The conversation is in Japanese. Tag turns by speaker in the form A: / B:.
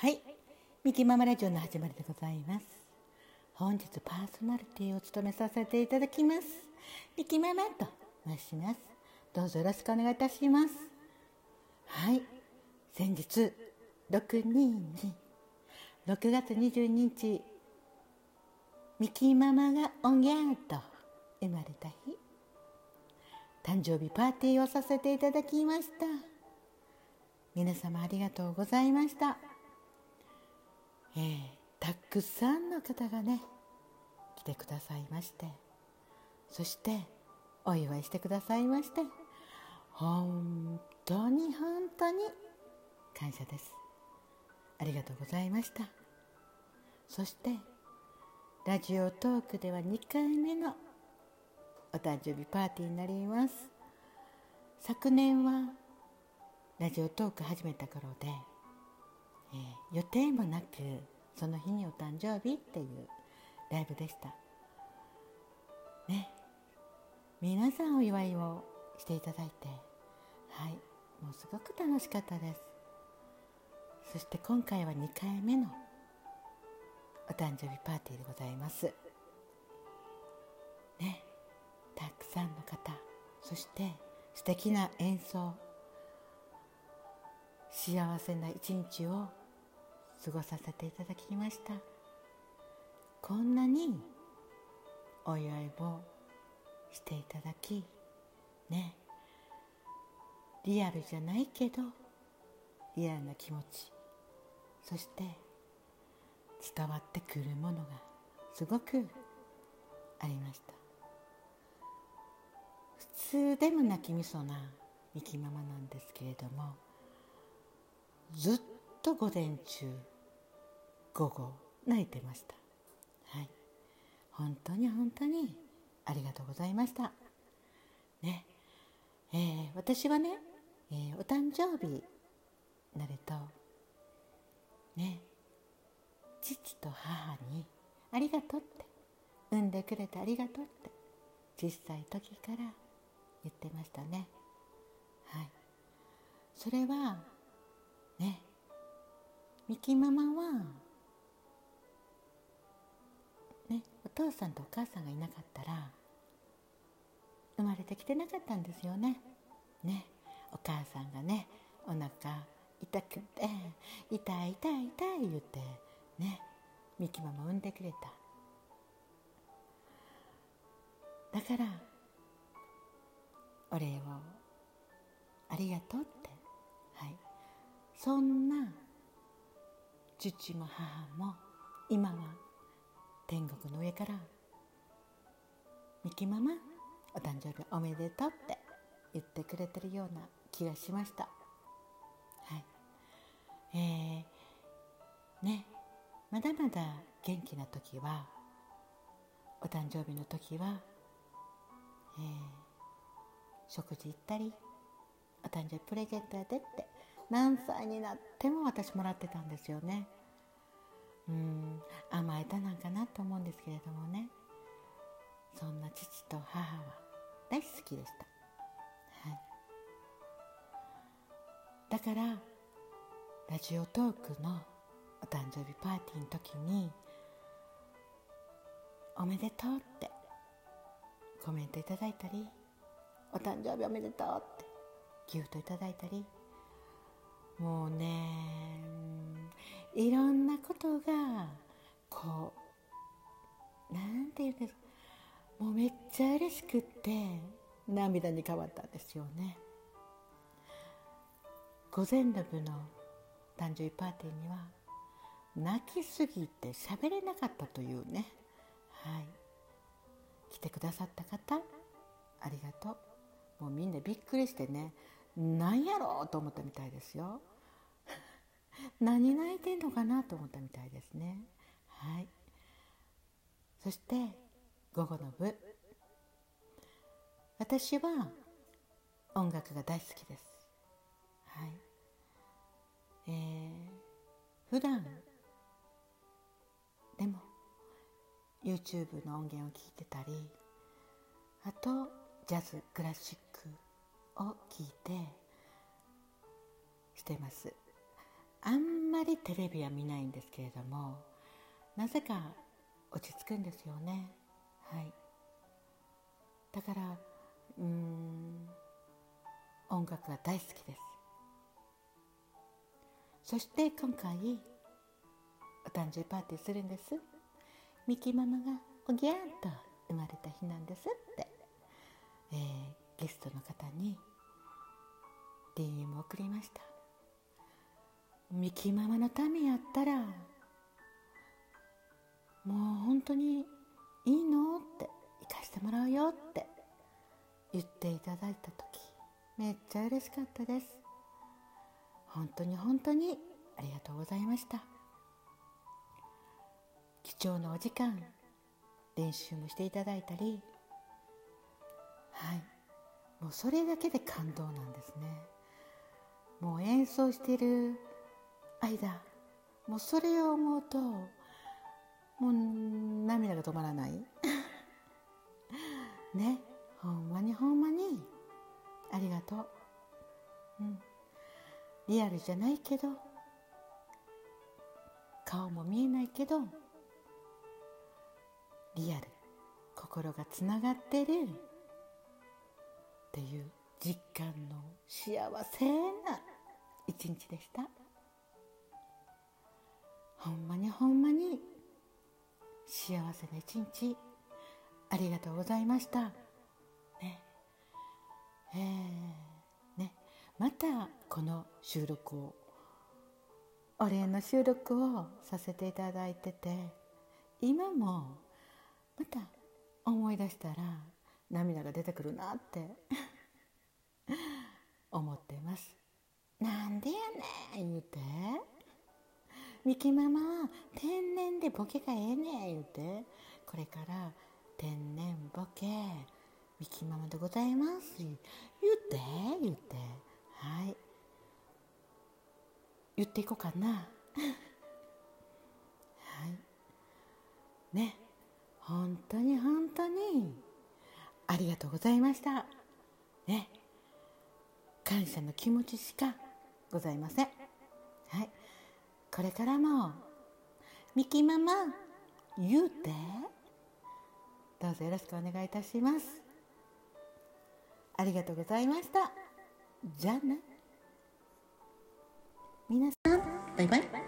A: はい、ミキママラジオの始まりでございます。本日パーソナリティを務めさせていただきます。ミキママと申します。どうぞよろしくお願いいたします。はい、先日622 6月22日ミキママがおぎゃーと生まれた日誕生日パーティーをさせていただきました皆様ありがとうございましたえー、たくさんの方がね来てくださいまして。そしてお祝いしてくださいまして本当に本当に感謝です。ありがとうございました。そしてラジオトークでは2回目のお誕生日パーティーになります。昨年はラジオトーク始めた頃で、えー、予定もなくその日にお誕生日っていうライブでした。ね。皆さんお祝いをしていただいてはい。もうすごく楽しかったです。そして今回は2回目のお誕生日パーティーでございます。ね。たくさんの方そして素敵な演奏幸せな一日を過ごさせていただきました。こんなにお祝いをしていただきねリアルじゃないけどリアルな気持ちそして伝わってくるものがすごくありました。普通でも泣きみそなミキママなんですけれどもずっと午前中午後泣いてました。はい。本当に本当にありがとうございました。ね。えー、私はね、えー、お誕生日になるとね。父と母に「ありがとう」って産んでくれてありがとうって小さい時から言ってましたね。はい。それはね。ミキママはお父さんとお母さんがいなかったら生まれてきてなかったんですよね。ね。お母さんがねお腹痛くて痛い痛い痛い言ってね。ミキママ産んでくれた。だからお礼をありがとうって。はい。そんな父も母も今は天国の上から。ミキママお誕生日おめでとうって言ってくれてるような気がしました。はい。えー、ね。まだまだ元気な時はお誕生日の時は、えー、食事行ったりお誕生日プレゼントやでって何歳になっても私もらってたんですよね。うん。甘えたなんかなと思うんですけれどもね。そんな父と母は大好きでした、はい、だからラジオトークのお誕生日パーティーの時に「おめでとう」ってコメントいただいたり「お誕生日おめでとう」ってギフトいただいたりもうねいろんなことがこうなんていうんですかもうめっちゃ嬉しくって涙に変わったんですよね。午前の部の誕生日パーティーには泣きすぎて喋れなかったというね。はい。来てくださった方ありがとう。もうみんなびっくりしてね何やろうと思ったみたいですよ。何泣いてんのかなと思ったみたいですね。はい。そして午後の部。私は音楽が大好きです。はい。えー、普段でも YouTube の音源を聞いてたりあとジャズクラシックを聞いてしてます。あんまりテレビは見ないんですけれどもなぜか落ち着くんですよね。はい。だからうん音楽が大好きです。そして今回お誕生日パーティーするんです。ミキママがおぎゃーんと生まれた日なんですって、えー、ゲストの方に DM を送りました。ミキママのためやったらもう本当にいいのって行かしてもらうよって言っていただいた時めっちゃ嬉しかったです。本当に本当にありがとうございました。貴重なお時間練習もしていただいたりはい。もうそれだけで感動なんですね。もう演奏している間。もうそれを思うともう涙が止まらない。ね。ほんまにほんまに。ありがとう。うん。リアルじゃないけど顔も見えないけどリアル。心がつながってる。っていう実感の幸せな一日でした。ほんまにほんまに幸せな一日ありがとうございました。ね。えー、ね。またこの収録をお礼の収録をさせていただいてて今もまた思い出したら涙が出てくるなって 思ってます。なんでやねん言うて。ミキママ天然でボケがええねん言うて。これから天然ボケミキママでございます。言って言って。はい。言っていこうかな。はい。ね。本当に本当に。ありがとうございました。ね。感謝の気持ちしかございません。はい。これからもミキママ言うて。どうぞよろしくお願いいたします。ありがとうございました。じゃあね皆さんバイバイ。